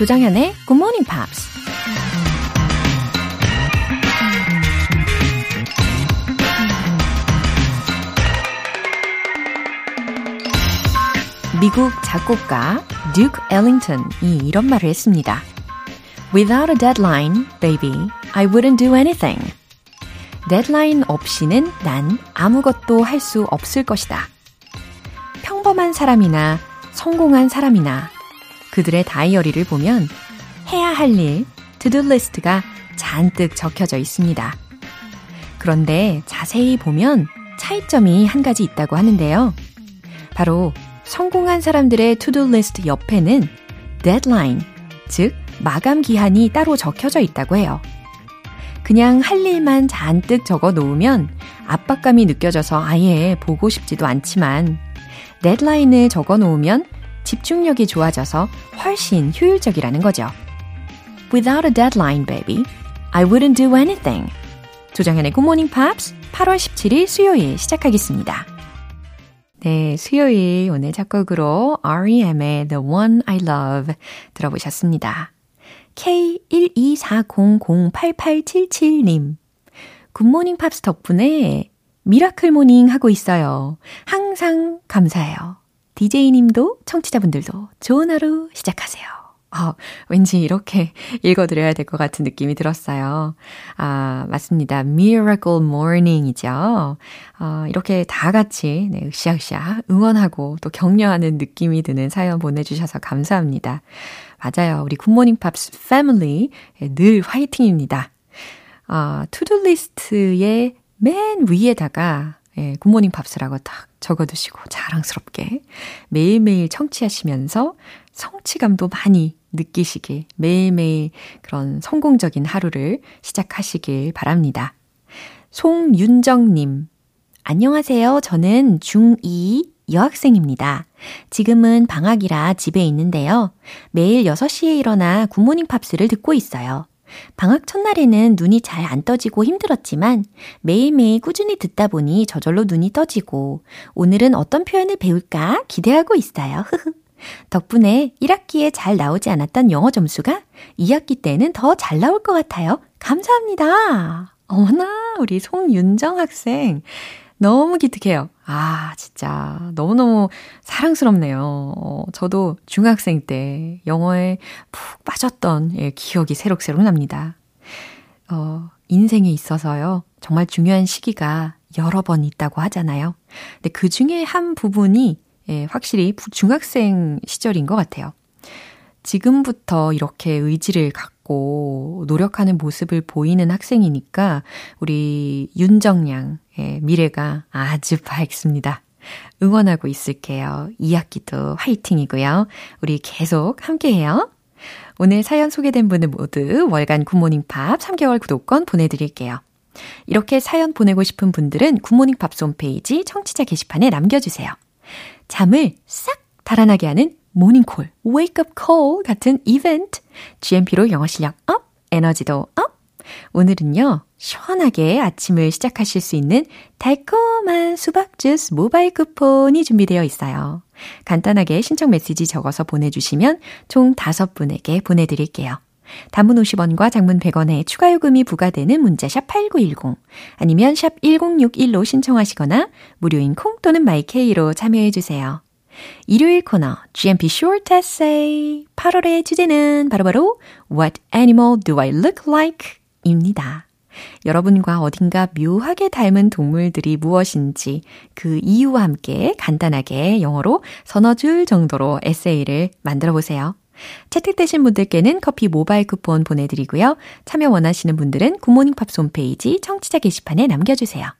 조장현의 Good Morning Pops. 미국 작곡가 듀크 엘링턴이 이런 말을 했습니다. Without a deadline, baby, I wouldn't do anything. 데드라인 없이는 난 아무것도 할 수 없을 것이다. 평범한 사람이나 성공한 사람이나 그들의 다이어리를 보면 해야 할 일, to-do list가 잔뜩 적혀져 있습니다. 그런데 자세히 보면 차이점이 한 가지 있다고 하는데요. 바로 성공한 사람들의 to-do list 옆에는 deadline, 즉 마감 기한이 따로 적혀져 있다고 해요. 그냥 할 일만 잔뜩 적어 놓으면 압박감이 느껴져서 아예 보고 싶지도 않지만 데드라인을 적어 놓으면 집중력이 좋아져서 훨씬 효율적이라는 거죠. Without a deadline, baby, I wouldn't do anything. 조정현의 Good Morning Pops 8월 17일 수요일 시작하겠습니다. 네, 수요일 오늘 첫 곡으로 R.E.M의 The One I Love 들어보셨습니다. K124008877님. Good Morning Pops 덕분에 Miracle Morning 하고 있어요. 항상 감사해요. DJ님도 청취자분들도 좋은 하루 시작하세요. 아, 왠지 이렇게 읽어드려야 될 것 같은 느낌이 들었어요. 아, 맞습니다. Miracle Morning이죠. 아, 이렇게 다 같이, 네, 으쌰으쌰 응원하고 또 격려하는 느낌이 드는 사연 보내주셔서 감사합니다. 맞아요. 우리 Good Morning Pops 패밀리 늘 화이팅입니다. 아, to-do list의 맨 위에다가 예, 굿모닝 팝스라고 딱 적어두시고 자랑스럽게 매일매일 청취하시면서 성취감도 많이 느끼시길 매일매일 그런 성공적인 하루를 시작하시길 바랍니다. 송윤정님, 안녕하세요. 저는 중2 여학생입니다. 지금은 방학이라 집에 있는데요. 매일 6시에 일어나 굿모닝 팝스를 듣고 있어요. 방학 첫날에는 눈이 잘 안 떠지고 힘들었지만 매일매일 꾸준히 듣다 보니 저절로 눈이 떠지고 오늘은 어떤 표현을 배울까 기대하고 있어요. 덕분에 1학기에 잘 나오지 않았던 영어 점수가 2학기 때는 더 잘 나올 것 같아요. 감사합니다. 어머나, 우리 송윤정 학생. 너무 기특해요. 아, 진짜. 너무너무 사랑스럽네요. 어, 저도 중학생 때 영어에 푹 빠졌던 예, 기억이 새록새록 납니다. 어, 인생에 있어서요. 정말 중요한 시기가 여러 번 있다고 하잖아요. 근데 그 중에 한 부분이 예, 확실히 중학생 시절인 것 같아요. 지금부터 이렇게 의지를 갖고 노력하는 모습을 보이는 학생이니까 우리 윤정양의 미래가 아주 밝습니다. 응원하고 있을게요. 2학기도 화이팅이고요. 우리 계속 함께해요. 오늘 사연 소개된 분은 모두 월간 굿모닝 팝 3개월 구독권 보내드릴게요. 이렇게 사연 보내고 싶은 분들은 굿모닝 팝스 홈페이지 청취자 게시판에 남겨주세요. 잠을 싹 달아나게 하는 모닝콜, wake-up call 같은 이벤트. GMP로 영어 실력 up, 에너지도 up. 오늘은요, 시원하게 아침을 시작하실 수 있는 달콤한 수박 주스 모바일 쿠폰이 준비되어 있어요. 간단하게 신청 메시지 적어서 보내주시면 총 5분에게 보내드릴게요. 단문 50원과 장문 100원의 추가 요금이 부과되는 문자샵 8910 아니면 샵 1061로 신청하시거나 무료인 콩 또는 마이케이로 참여해 주세요. 일요일 코너 GMP Short Essay 8월의 주제는 바로 바로 What animal do I look like? 입니다. 여러분과 어딘가 묘하게 닮은 동물들이 무엇인지 그 이유와 함께 간단하게 영어로 서너 줄 정도로 에세이를 만들어 보세요. 채택되신 분들께는 커피 모바일 쿠폰 보내드리고요. 참여 원하시는 분들은 굿모닝 팝스 홈페이지 청취자 게시판에 남겨주세요.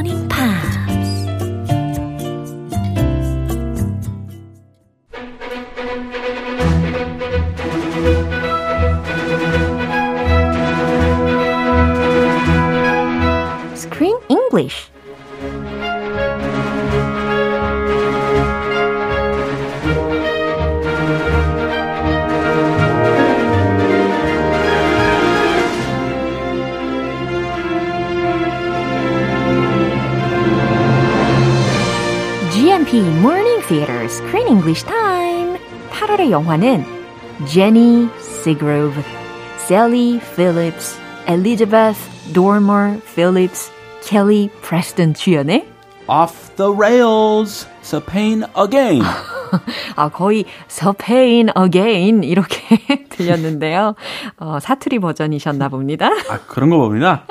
8월의 영화는 Jenny Seagrove, Sally Phillips, Elizabeth Dormer Phillips, Kelly Preston 주연의 Off the rails. So pain again. 아, 거의 The Pain Again 이렇게 들렸는데요. 어, 사투리 버전이셨나 봅니다. 아, 그런 거 봅니다.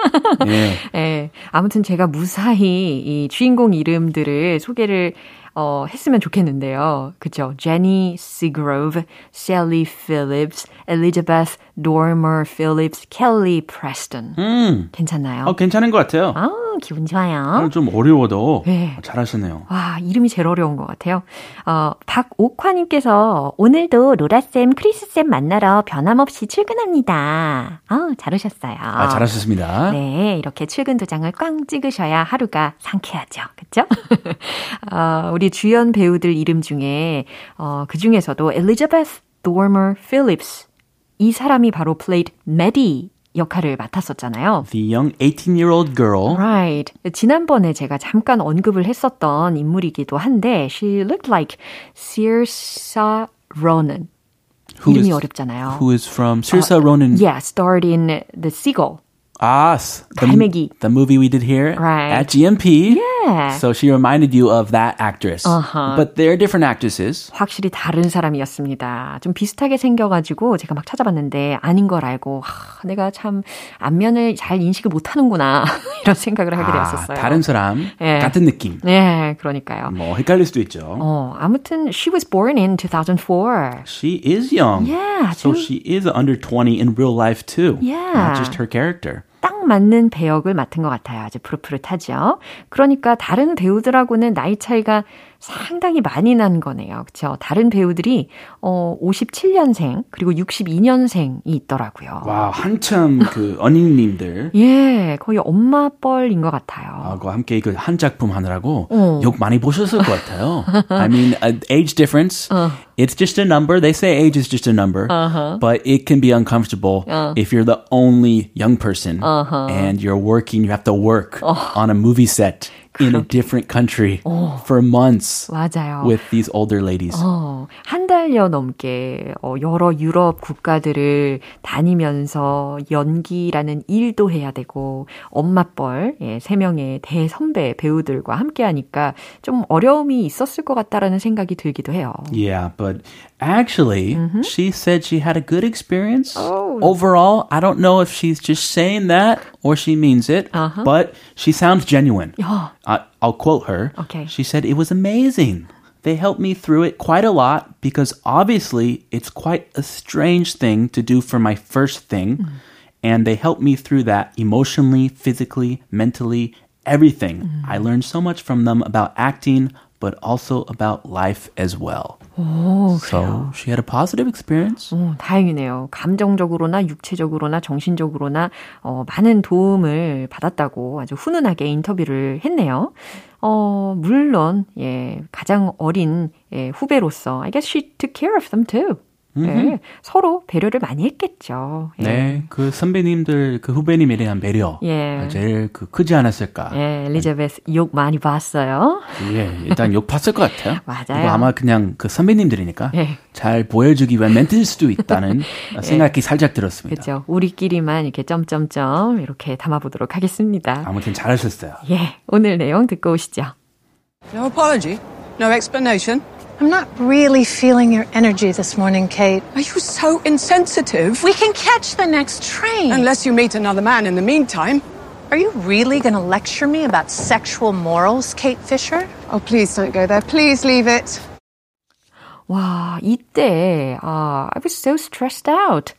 예. 예. 아무튼 제가 무사히 이 주인공 이름들을 소개를 어, 했으면 좋겠는데요. 그죠? Jenny Seagrove, Sally Phillips, Elizabeth Dormer Phillips, Kelly Preston. 음. 괜찮나요? 어, 괜찮은 것 같아요. 아, 기분 좋아요. 좀 어려워도 네. 잘하시네요. 와, 이름이 제일 어려운 것 같아요. 어, 박옥화님께서 오늘도 로라쌤, 크리스쌤 만나러 변함없이 출근합니다. 아, 잘 오셨어요. 아, 잘하셨습니다. 네, 이렇게 출근 도장을 꽝 찍으셔야 하루가 상쾌하죠. 그쵸? 어, 우리 주연 배우들 이름 중에, 어, 그 중에서도 엘리자베스 도머 필립스. 이 사람이 바로 played 메디 역할을 맡았었잖아요. The young 18-year-old girl. Right. 지난번에 제가 잠깐 언급을 했었던 인물이기도 한데, she looked like Saoirse Ronan. Who 이름이 is- 어렵잖아요. Who is from Saoirse Ronan? Yeah, starred in The Seagull. Ah, s- the, 갈매기. the movie we did here Right. at GMP. Yeah. So she reminded you of that actress. Uh-huh. But they're different actresses. 확실히 다른 사람이었습니다. 좀 비슷하게 생겨가지고 제가 막 찾아봤는데 아닌 걸 알고 하, 내가 참 안면을 잘 인식을 못하는구나 이런 생각을 하게 아, 되었었어요. 다른 사람 예. 같은 느낌. 네, 그러니까요. 뭐 헷갈릴 수도 있죠. 어, 아무튼 she was born in 2004. She is young. Yeah, So 좀- she is under 20 in real life too. Yeah. Not just her character. 딱 맞는 배역을 맡은 것 같아요. 아주 푸릇푸릇하죠. 그러니까 다른 배우들하고는 나이 차이가 상당히 많이 난 거네요. 그렇죠? 다른 배우들이 어 57년생 그리고 62년생이 있더라고요. 와, 한참 그 언니 님들 예, 거의 엄마 뻘인 것 같아요. 하고 함께 그 한 작품 하느라고 어. 욕 많이 보셨을 것 같아요. I mean, uh, age difference, it's just a number. They say age is just a number, but it can be uncomfortable if you're the only young person and you're working, you have to work on a movie set in a different country for months 맞아요. with these older ladies. 어, 한 달여 넘게 어, 여러 유럽 국가들을 다니면서 연기라는 일도 해야 되고 엄마뻘 예, 세 명의 대선배 배우들과 함께 하니까 좀 어려움이 있었을 것 같다라는 생각이 들기도 해요. Yeah, but actually, mm-hmm. she said she had a good experience. Oh. Overall, I don't know if she's just saying that or she means it, Uh-huh. but she sounds genuine. 야, I, I'll quote her. Okay. She said, It was amazing. They helped me through it quite a lot because obviously it's quite a strange thing to do for my first thing. Mm. And they helped me through that emotionally, physically, mentally, everything. Mm. I learned so much from them about acting, but also about life as well. so she had a positive experience. 어, 다행이네요. 감정적으로나 육체적으로나 정신적으로나 어, 많은 도움을 받았다고 아주 훈훈하게 인터뷰를 했네요. 어, 물론 예, 가장 어린 예, 후배로서 I guess she took care of them too. 예, 서로 배려를 많이 했겠죠. 예. 네, 그 선배님들, 그 후배님에 대한 배려. 예. 제일 그 크지 않았을까. 예, 엘리자베스 욕 많이 봤어요. 예, 일단 욕 팠을 것 같아요. 맞아요. 아마 그냥 그 선배님들이니까 예. 잘 보여주기 위한 멘트일 수도 있다는 생각이 살짝 들었습니다. 그렇죠. 우리끼리만 이렇게 점점점 이렇게 담아보도록 하겠습니다. 아무튼 잘하셨어요. 예, 오늘 내용 듣고 오시죠. No apology? No explanation? I'm not really feeling your energy this morning, Kate. Are you so insensitive? We can catch the next train. Unless you meet another man in the meantime. Are you really going to lecture me about sexual morals, Kate Fisher? Oh, please don't go there. Please leave it. 와, 이때, 아, I was so stressed out.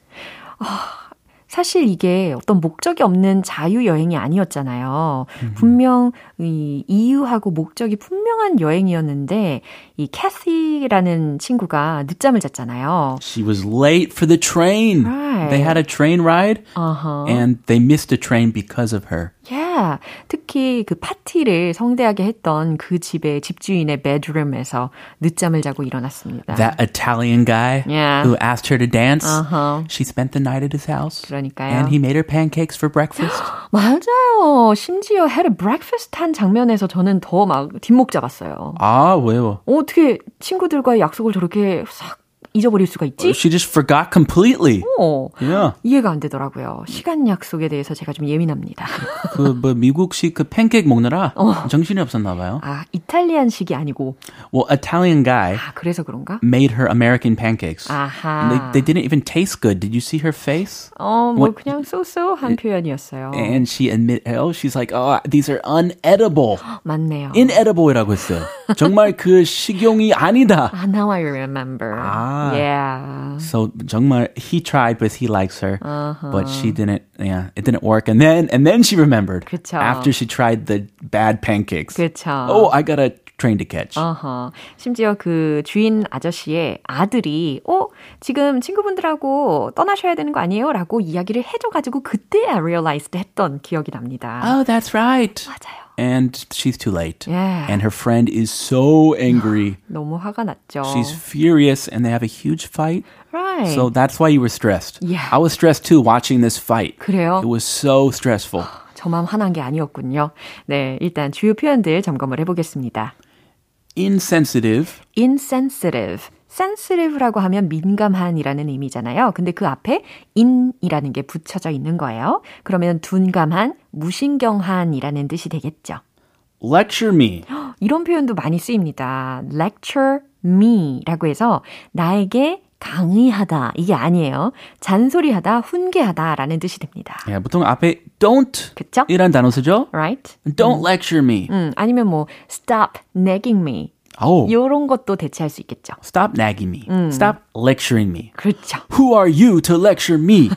아, 사실 이게 어떤 목적이 없는 자유여행이 아니었잖아요. 분명 이 이유하고 목적이 분명한 여행이었는데, 이 캐시라는 친구가 늦잠을 잤잖아요. She was late for the train. Right. They had a train ride Uh-huh. and they missed the train because of her. Yeah. 특히 그 파티를 성대하게 했던 그 집의 집주인의 bedroom에서 늦잠을 자고 일어났습니다. That Italian guy Yeah. who asked her to dance, Uh-huh. she spent the night at his house. 그러니까요. And he made her pancakes for breakfast. 맞아요. 심지어 had a breakfast 한 장면에서 저는 더 막 뒷목 잡았어요. 아, 왜요? 어떻게 친구들과의 약속을 저렇게 싹 잊어버릴 수가 있지? She just forgot completely. 어, Yeah. 이해가 안 되더라고요. 시간 약속에 대해서 제가 좀 예민합니다. 그, 뭐, 미국식 그 팬케이크 먹느라 정신이 없었나 봐요. 아, 이탈리안식이 아니고, Well, Italian guy 아, 그래서 그런가? made her American pancakes. 아하. They, they didn't even taste good. Did you see her face? 어, 뭐 What- 그냥 쏘쏘한 표현이었어요. And she admit, oh, she's like, oh, these are unedible. 맞네요. inedible이라고 했어요. 정말 그 식용이 아니다. Ah, now I remember. 아. Yeah. So 정말 he tried, but he likes her, but she didn't. Yeah, it didn't work. And then and then she remembered 그쵸. after she tried the bad pancakes. 그쵸. Oh, I got a train to catch. 어허. 심지어 그 주인 아저씨의 아들이, 어, 지금 친구분들하고 떠나셔야 되는 거 아니에요? 라고 이야기를 해줘가지고 그때 I realized 했던 기억이 납니다. Oh, that's right. 맞아요. And she's too late. Yeah. And her friend is so angry. 너무 화가 났죠. She's furious, and they have a huge fight. right. So that's why you were stressed. Yeah. I was stressed too watching this fight. 그래요? It was so stressful. 저만 화난 게 아니었군요. 네, 일단 주요 표현들 점검을 해보겠습니다. Insensitive. insensitive. Sensitive라고 하면 민감한이라는 의미잖아요. 근데 그 앞에 in이라는 게 붙여져 있는 거예요. 그러면 둔감한, 무신경한이라는 뜻이 되겠죠. Lecture me. 이런 표현도 많이 쓰입니다. lecture me라고 해서 나에게 강의하다 이게 아니에요. 잔소리하다, 훈계하다라는 뜻이 됩니다. 예, 보통 앞에 don't 그쵸? 이란 단어 쓰죠? Right? Don't lecture me. 음, 아니면 뭐 stop nagging me 오, 이런 것도 대체할 수 있겠죠. stop nagging me. Stop lecturing me. 그렇죠. Who are you to lecture me?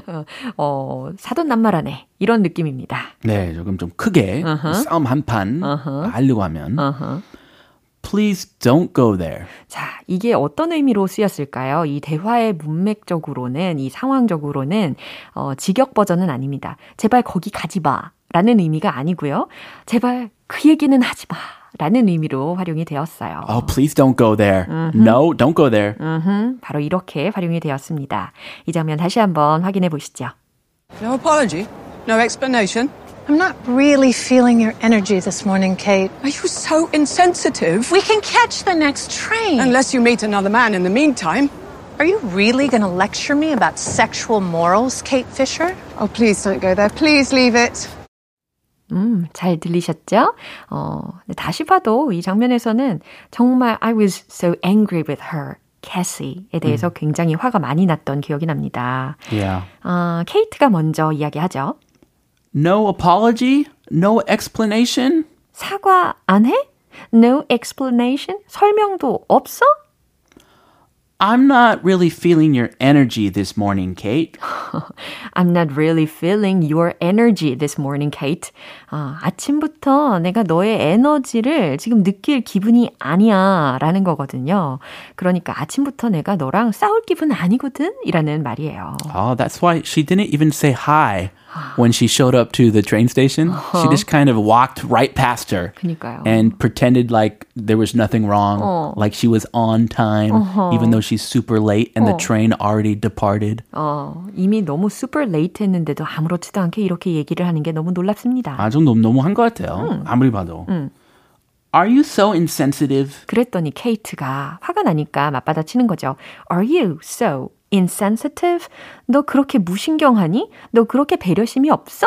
어, 사돈 남말하네 이런 느낌입니다. 네, 조금 좀 크게 싸움 한판 하려고 하면 Please don't go there. 자, 이게 어떤 의미로 쓰였을까요? 이 대화의 문맥적으로는, 이 상황적으로는, 어, 직역 버전은 아닙니다. 제발 거기 가지 마. 라는 의미가 아니고요. 제발 그 얘기는 하지 마. 라는 의미로 활용이 되었어요. Oh, please don't go there. No, don't go there. 음흠, 바로 이렇게 활용이 되었습니다. 이 장면 다시 한번 확인해 보시죠. No apology, no explanation. I'm not really feeling your energy this morning, Kate. Are you so insensitive? We can catch the next train. Unless you meet another man in the meantime. Are you really going to lecture me about sexual morals, Kate Fisher? Oh, please don't go there. Please leave it. 음, 잘 들리셨죠? 어, 다시 봐도 이 장면에서는 정말 I was so angry with her. 캐시에 대해서 굉장히 화가 많이 났던 기억이 납니다. Yeah. 어, 케이트가 먼저 이야기하죠. No apology? No explanation? 사과 안 해? No explanation? 설명도 없어? I'm not really feeling your energy this morning, Kate. I'm not really feeling your energy this morning, Kate. 아, 아침부터 내가 너의 에너지를 지금 느낄 기분이 아니야. 라는 거거든요. 그러니까 아침부터 내가 너랑 싸울 기분 아니거든? 이라는 말이에요. Oh, that's why she didn't even say hi when she showed up to the train station. She just kind of walked right past her 그니까요. and pretended like there was nothing wrong, 어. like she was on time, even though she's super late and the train already departed. 어, 이미 너무 super late 했는데도 아무렇지도 않게 이렇게 얘기를 하는 게 너무 놀랍습니다. 아, 좀 너무, 너무 한 것 같아요. 아무리 봐도. Are you so insensitive? 그랬더니 케이트가 화가 나니까 맞받아치는 거죠. Are you so insensitive? 너 그렇게 무신경하니? 너 그렇게 배려심이 없어?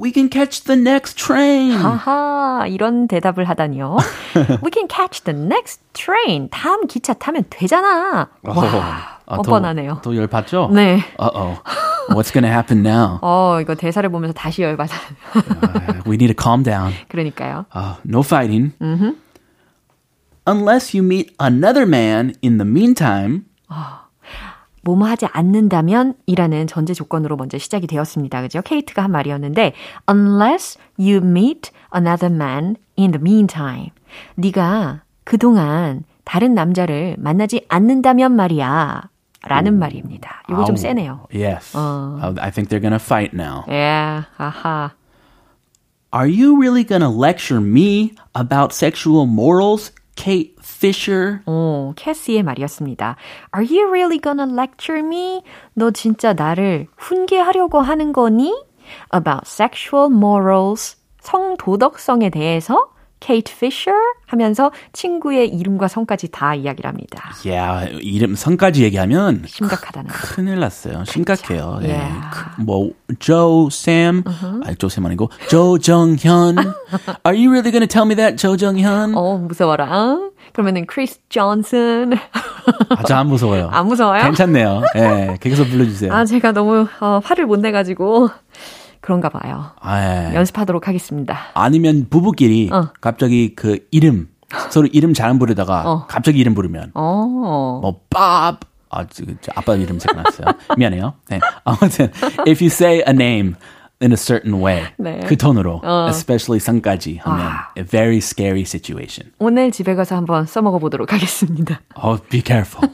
We can catch the next train. 하하, 이런 대답을 하다니요. We can catch the next train. 다음 기차 타면 되잖아. 와, 아, 뻔뻔하네요. 더, 더 열받죠? 네. Uh-oh. What's going to happen now? 어, 이거 대사를 보면서 다시 열받아. We need to calm down. 그러니까요. Uh, no fighting. Unless you meet another man in the meantime. 뭐뭐 하지 않는다면 이라는 전제 조건으로 먼저 시작이 되었습니다. 그죠? 케이트가 한 말이었는데 unless you meet another man in the meantime. 네가 그동안 다른 남자를 만나지 않는다면 말이야. 라는 말입니다. 이거 좀 아우, 세네요. Yes. Uh, I think they're going to fight now. 예, 아하. Are you really gonna lecture me about sexual morals, Kate Fisher? 어, 캐시의 말이었습니다. Are you really gonna lecture me? 너 진짜 나를 훈계하려고 하는 거니? About sexual morals, 성도덕성에 대해서 Kate Fisher 하면서 친구의 이름과 성까지 다 이야기를 합니다. 야, 이름 성까지 얘기하면 심각하다는 거. 큰일 났어요. 심각해요. 예. Yeah. 크- 뭐, 조, 샘, 아니, 조샘 아니고, 조정현. Are you really gonna tell me that, 조정현? 어, 무서워라. 그러면은 크리스 존슨. 아, 저 안 무서워요. 안 무서워요? 괜찮네요. 예, 계속 불러주세요. 아, 제가 너무 어, 화를 못 내가지고 그런가 봐요. 아, 예. 연습하도록 하겠습니다. 아니면 부부끼리 어. 갑자기 그 이름, 서로 이름 잘 안 부르다가 어. 갑자기 이름 부르면, 어. 뭐, 밥! 아, 저, 저 아빠 이름 생각났어요. 미안해요. 네. 아무튼, if you say a name in a certain way, 네. 그 톤으로, 어. especially 성까지 하면, 아. a very scary situation. 오늘 집에 가서 한번 써먹어 보도록 하겠습니다. Oh, be careful.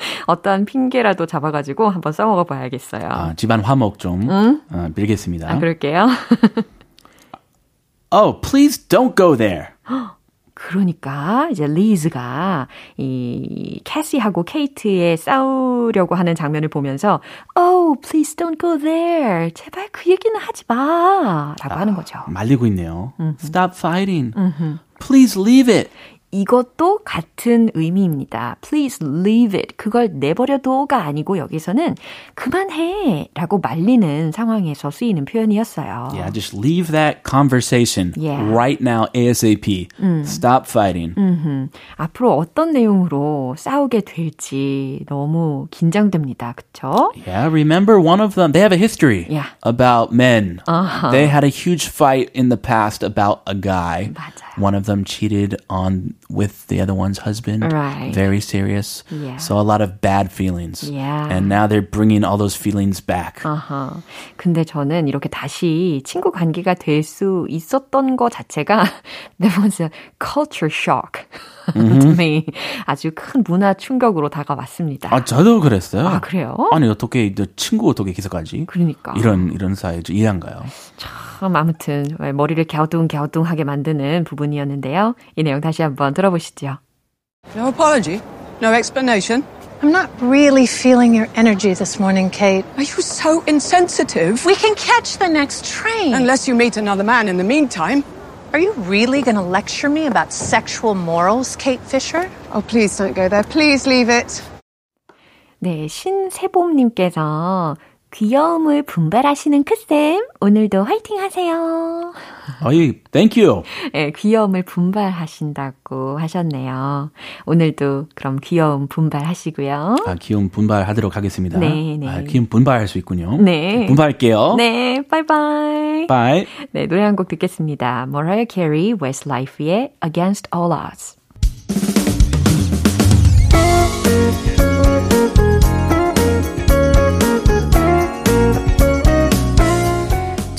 어떠한 핑계라도 잡아가지고 한번 써먹어 봐야겠어요. 아, 집안 화목 좀 어, 빌겠습니다. 아, 그럴게요. Oh, please don't go there. 그러니까 이제 리즈가 이 캐시하고 케이트의 싸우려고 하는 장면을 보면서 Oh, please don't go there. 제발 그 얘기는 하지 마. 라고 하는 거죠. 말리고 있네요. Stop fighting. Please leave it. 이것도 같은 의미입니다. Please leave it. 그걸 내버려둬가 아니고 여기서는 그만해 라고 말리는 상황에서 쓰이는 표현이었어요. Yeah, just leave that conversation Yeah. right now, ASAP. Stop fighting. 음, 앞으로 어떤 내용으로 싸우게 될지 너무 긴장됩니다. 그쵸? Yeah, remember one of them, they have a history Yeah. about men. Uh-huh. They had a huge fight in the past about a guy. 맞아요. One of them cheated on with the other one's husband. Right. Very serious. Yeah. So a lot of bad feelings. Yeah. And now they're bringing all those feelings back. 아하. 근데 저는 이렇게 다시 친구 관계가 될 수 있었던 것 자체가 there was a culture shock to me. 아주 큰 문화 충격으로 다가왔습니다. 아, 저도 그랬어요. 아, 그래요? 아니, 어떻게, 너 친구 어떻게 기서까지? 그러니까. 이런, 이런 사이, 저 이해한가요? 참 아무튼 머리를 갸우뚱갸우뚱하게 만드는 부분이었는데요. 이 내용 다시 한번 들어보시죠. No apology? No explanation? I'm not really feeling your energy this morning, Kate. Are you so insensitive? We can catch the next train. Unless you meet another man in the meantime. Are you really going to lecture me about sexual morals, Kate Fisher? Oh, please don't go there. Please leave it. 네, 신세봄님께서 귀여움을 분발하시는 크쌤, 오늘도 화이팅 하세요. thank you. 네, 귀여움을 분발하신다고 하셨네요. 오늘도 그럼 귀여움 분발하시고요. 아, 기운 분발하도록 하겠습니다. 네, 네. 아, 기운 분발할 수 있군요. 네. 분발할게요. 네, 바이바이. Bye. 네, 노래 한 곡 듣겠습니다. Mariah Carey, Westlife의 Against All Odds.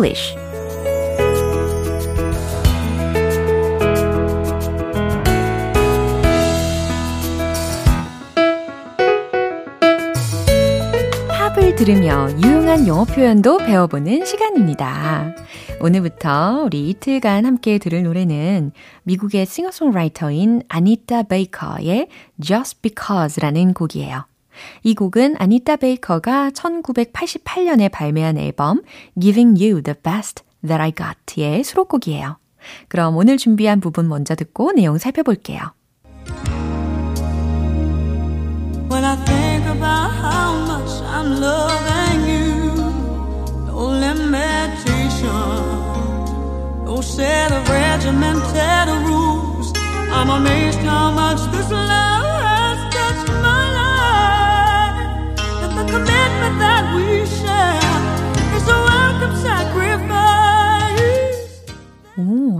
English 팝을 들으며 유용한 영어 표현도 배워보는 시간입니다. 오늘부터 우리 이틀간 함께 들을 노래는 미국의 싱어송라이터인 아니타 베이커의 Just Because라는 곡이에요. 이 곡은 아니타 베이커가 1988년에 발매한 앨범 Giving You the Best That I Got의 수록곡이에요. 그럼 오늘 준비한 부분 먼저 듣고 내용 살펴볼게요. When I think about how much I'm loving you, no limitation, no set of regimented rules. I'm amazed how much this love sacrifice.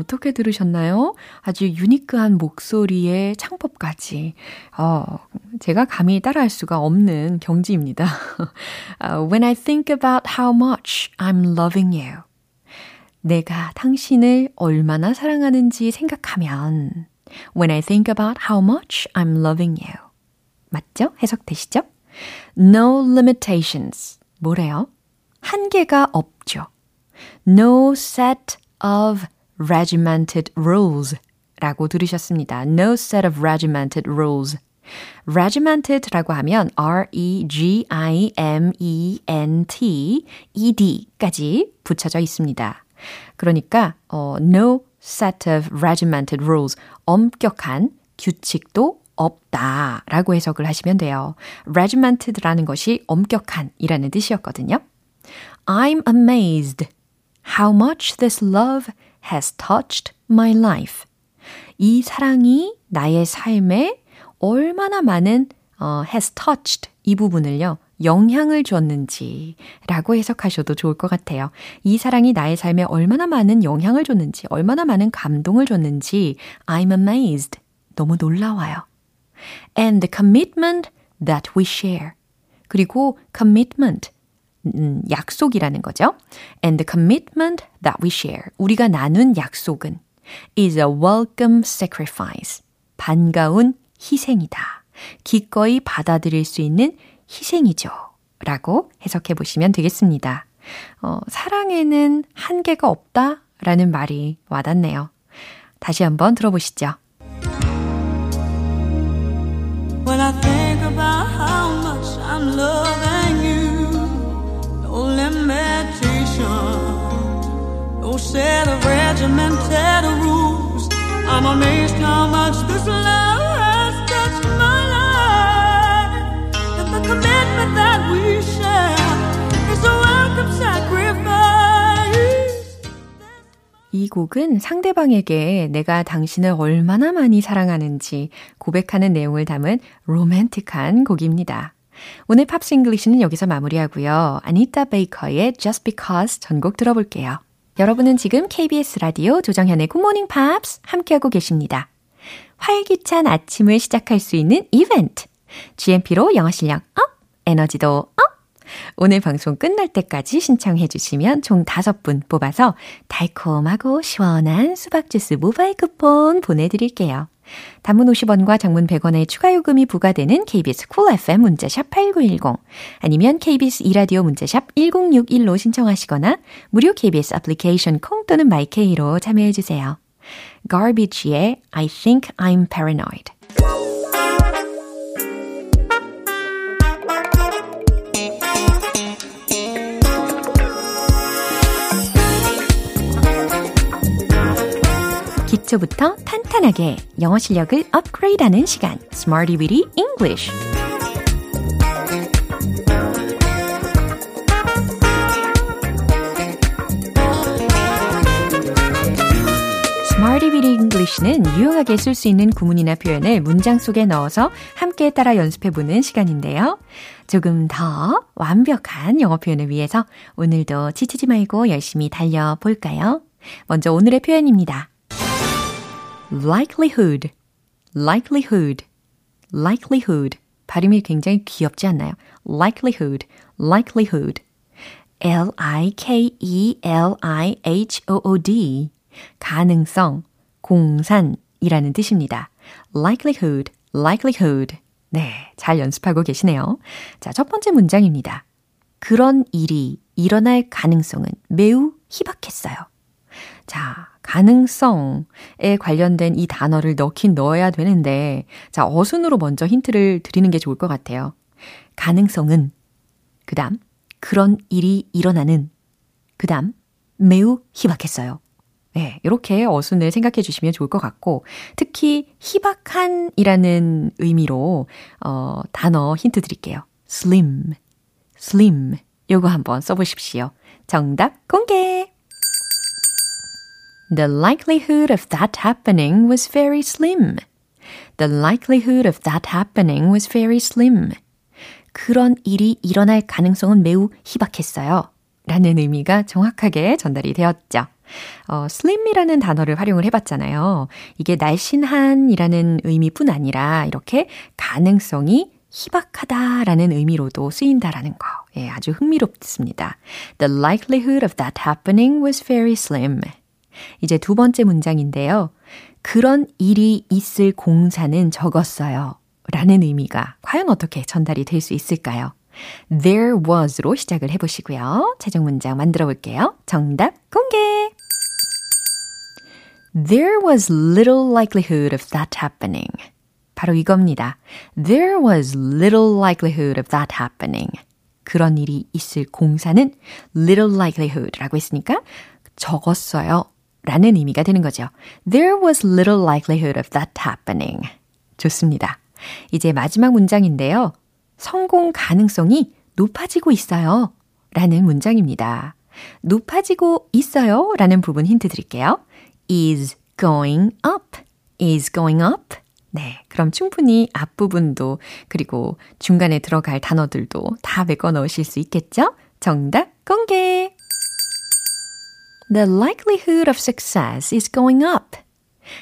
어떻게 들으셨나요? 아주 유니크한 목소리의 창법까지. 어, 제가 감히 따라할 수가 없는 경지입니다. uh, When I think about how much I'm loving you. 내가 당신을 얼마나 사랑하는지 생각하면 When I think about how much I'm loving you. 맞죠? 해석되시죠? No limitations. 뭐래요? 한계가 없죠. No set of regimented rules 라고 들으셨습니다. No set of regimented rules. regimented라고 하면 R-E-G-I-M-E-N-T-E-D까지 붙여져 있습니다. 그러니까 어, no set of regimented rules. 엄격한 규칙도 없다 라고 해석을 하시면 돼요. regimented라는 것이 엄격한이라는 뜻이었거든요. I'm amazed how much this love has touched my life. 이 사랑이 나의 삶에 얼마나 많은 어, has touched 이 부분을요. 영향을 줬는지 라고 해석하셔도 좋을 것 같아요. 이 사랑이 나의 삶에 얼마나 많은 영향을 줬는지, 얼마나 많은 감동을 줬는지 I'm amazed. 너무 놀라워요. And the commitment that we share. 그리고 commitment 음, 약속이라는 거죠. And the commitment that we share. 우리가 나눈 약속은 is a welcome sacrifice. 반가운 희생이다. 기꺼이 받아들일 수 있는 희생이죠. 라고 해석해 보시면 되겠습니다. 어, 사랑에는 한계가 없다 라는 말이 와닿네요. 다시 한번 들어보시죠. When I think about how much I'm loving you, no limitation, no set of regimented rules. I'm amazed how much this love 이 곡은 상대방에게 내가 당신을 얼마나 많이 사랑하는지 고백하는 내용을 담은 로맨틱한 곡입니다. 오늘 Pops English는 여기서 마무리하고요. 아니타 베이커의 Just Because 전곡 들어볼게요. 여러분은 지금 KBS 라디오 조정현의 굿모닝 팝스 함께하고 계십니다. 활기찬 아침을 시작할 수 있는 이벤트. GMP로 영어 실력 up, 에너지도 up! 오늘 방송 끝날 때까지 신청해 주시면 총 5분 뽑아서 달콤하고 시원한 수박 주스 모바일 쿠폰 보내드릴게요. 단문 50원과 장문 100원의 추가 요금이 부과되는 KBS Cool FM 문자샵 8910 아니면 KBS 이라디오 문자샵 1061로 신청하시거나 무료 KBS 애플리케이션 콩 또는 마이케이로 참여해 주세요. Garbage의 I think I'm paranoid 기초부터 탄탄하게 영어 실력을 업그레이드하는 시간, Smarty Weedy English. Weedy English는 유용하게 쓸 수 있는 구문이나 표현을 문장 속에 넣어서 함께 따라 연습해보는 시간인데요. 조금 더 완벽한 영어 표현을 위해서 오늘도 지치지 말고 열심히 달려볼까요? 먼저 오늘의 표현입니다. Likelihood, likelihood, likelihood. 발음이 굉장히 귀엽지 않나요? likelihood, likelihood. L-I-K-E-L-I-H-O-O-D. 가능성, 공산이라는 뜻입니다. likelihood, likelihood. 네, 잘 연습하고 계시네요. 자, 첫 번째 문장입니다. 그런 일이 일어날 가능성은 매우 희박했어요. 자, 가능성에 관련된 이 단어를 넣긴 넣어야 되는데, 자, 어순으로 먼저 힌트를 드리는 게 좋을 것 같아요. 가능성은, 그 다음, 그런 일이 일어나는, 그 다음, 매우 희박했어요. 네, 이렇게 어순을 생각해 주시면 좋을 것 같고, 특히 희박한 이라는 의미로, 어, 단어 힌트 드릴게요. slim, slim. 요거 한번 써보십시오. 정답 공개! The likelihood of that happening was very slim. The likelihood of that happening was very slim. 그런 일이 일어날 가능성은 매우 희박했어요. 라는 의미가 정확하게 전달이 되었죠. 어, slim이라는 단어를 활용을 해봤잖아요. 이게 날씬한이라는 의미뿐 아니라 이렇게 가능성이 희박하다라는 의미로도 쓰인다라는 거. 예, 아주 흥미롭습니다. The likelihood of that happening was very slim. 이제 두 번째 문장인데요. 그런 일이 있을 공사는 적었어요. 라는 의미가 과연 어떻게 전달이 될 수 있을까요? There was로 시작을 해보시고요. 최종 문장 만들어 볼게요. 정답 공개! There was little likelihood of that happening. 바로 이겁니다. There was little likelihood of that happening. 그런 일이 있을 공사는 little likelihood라고 했으니까 적었어요. 라는 의미가 되는 거죠. There was little likelihood of that happening. 좋습니다. 이제 마지막 문장인데요. 성공 가능성이 높아지고 있어요. 라는 문장입니다. 높아지고 있어요. 라는 부분 힌트 드릴게요. is going up. is going up. 네. 그럼 충분히 앞부분도 그리고 중간에 들어갈 단어들도 다 메꿔 넣으실 수 있겠죠? 정답 공개! The likelihood of success is going up.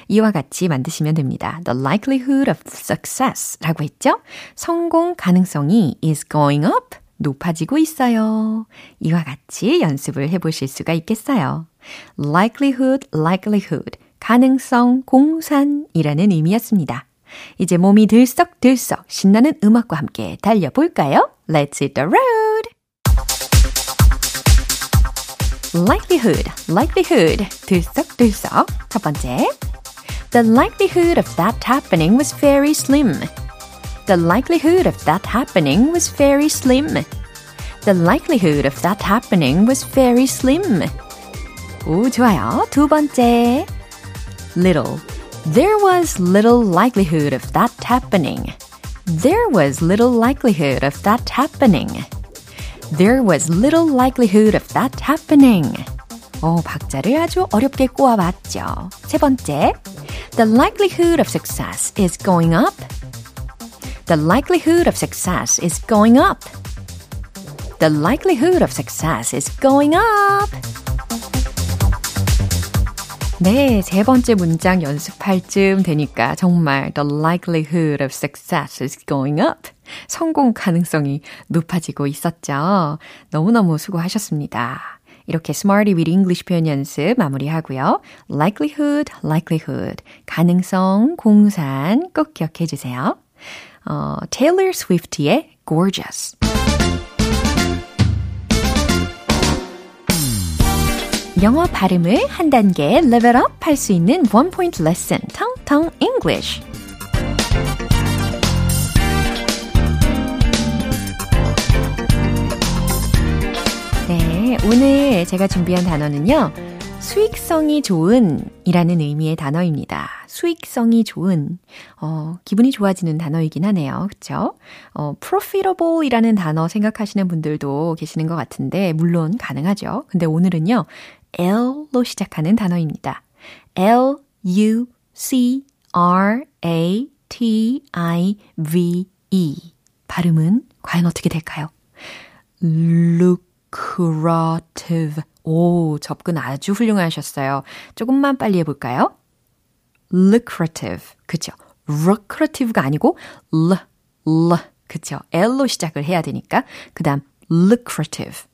이와 같이 만드시면 됩니다. The likelihood of success 라고 했죠? 성공 가능성이 is going up. 높아지고 있어요. 이와 같이 연습을 해보실 수가 있겠어요. likelihood, likelihood. 가능성, 공산이라는 의미였습니다. 이제 몸이 들썩들썩 신나는 음악과 함께 달려볼까요? Let's hit the road! likelihood, likelihood. 들썩들썩. 첫 번째. The likelihood of that happening was very slim. The likelihood of that happening was very slim. The likelihood of that happening was very slim. 오, 좋아요. 두 번째. Little. There was little likelihood of that happening. There was little likelihood of that happening. There was little likelihood of that happening. 어, 박자를 아주 어렵게 꼬아봤죠. 세 번째. The likelihood of success is going up. The likelihood of success is going up. The likelihood of success is going up. 네, 세 번째 문장 연습할 쯤 되니까 정말 the likelihood of success is going up. 성공 가능성이 높아지고 있었죠. 너무너무 수고하셨습니다. 이렇게 Smarty with English 표현 연습 마무리하고요. likelihood, likelihood. 가능성, 공산 꼭 기억해 주세요. 어, Taylor Swift의 Gorgeous. 영어 발음을 한 단계 레벨업 할 수 있는 원 포인트 레슨 텅텅 English. 오늘 제가 준비한 단어는요. 수익성이 좋은 이라는 의미의 단어입니다. 수익성이 좋은, 어, 기분이 좋아지는 단어이긴 하네요. 그쵸? 어, profitable 이라는 단어 생각하시는 분들도 계시는 것 같은데, 물론 가능하죠. 근데 오늘은요, L로 시작하는 단어입니다. L, U, C, R, A, T, I, V, E. 발음은 과연 어떻게 될까요? Lucrative. 오, 접근 아주 훌륭하셨어요. 조금만 빨리 해볼까요? lucrative. 그쵸? lucrative가 아니고 l, l. 그쵸? L로 시작을 해야 되니까. 그 다음 lucrative,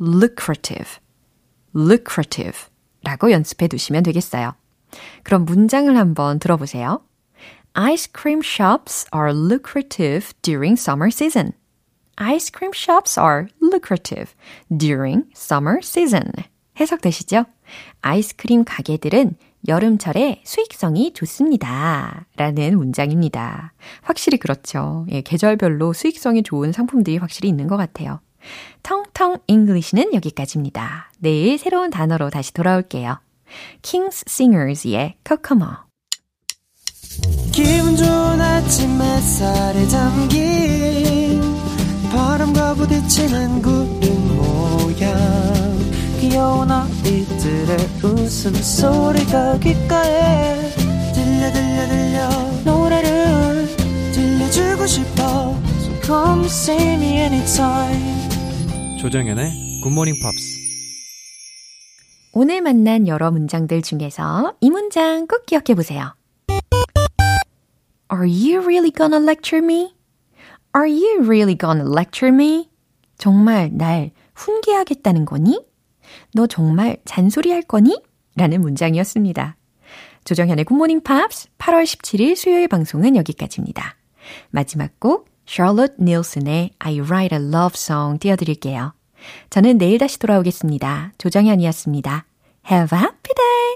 lucrative, lucrative 라고 연습해 두시면 되겠어요. 그럼 문장을 한번 들어보세요. Ice cream shops are lucrative during summer season. Ice cream shops are lucrative during summer season. 해석되시죠? 아이스크림 가게들은 여름철에 수익성이 좋습니다. 라는 문장입니다. 확실히 그렇죠. 예, 계절별로 수익성이 좋은 상품들이 확실히 있는 것 같아요. 텅텅 English는 여기까지입니다. 내일 새로운 단어로 다시 돌아올게요. Kings Singers의 Kokomo. 기분 좋은 아침 햇살에 바람과 부딪히는 구름 모양. 귀여운 아이들의 웃음소리가 귓가에 들려 들려 들려. 노래를 들려주고 싶어. So come see me anytime. 조정현의 굿모닝 팝스 오늘 만난 여러 문장들 중에서 이 문장 꼭 기억해 보세요. Are you really gonna lecture me? Are you really gonna lecture me? 정말 날 훈계하겠다는 거니? 너 정말 잔소리할 거니? 라는 문장이었습니다. 조정현의 굿모닝 팝스 8월 17일 수요일 방송은 여기까지입니다. 마지막 곡 샬롯 닐슨의 I Write a Love Song 띄워드릴게요. 저는 내일 다시 돌아오겠습니다. 조정현이었습니다. Have a happy day!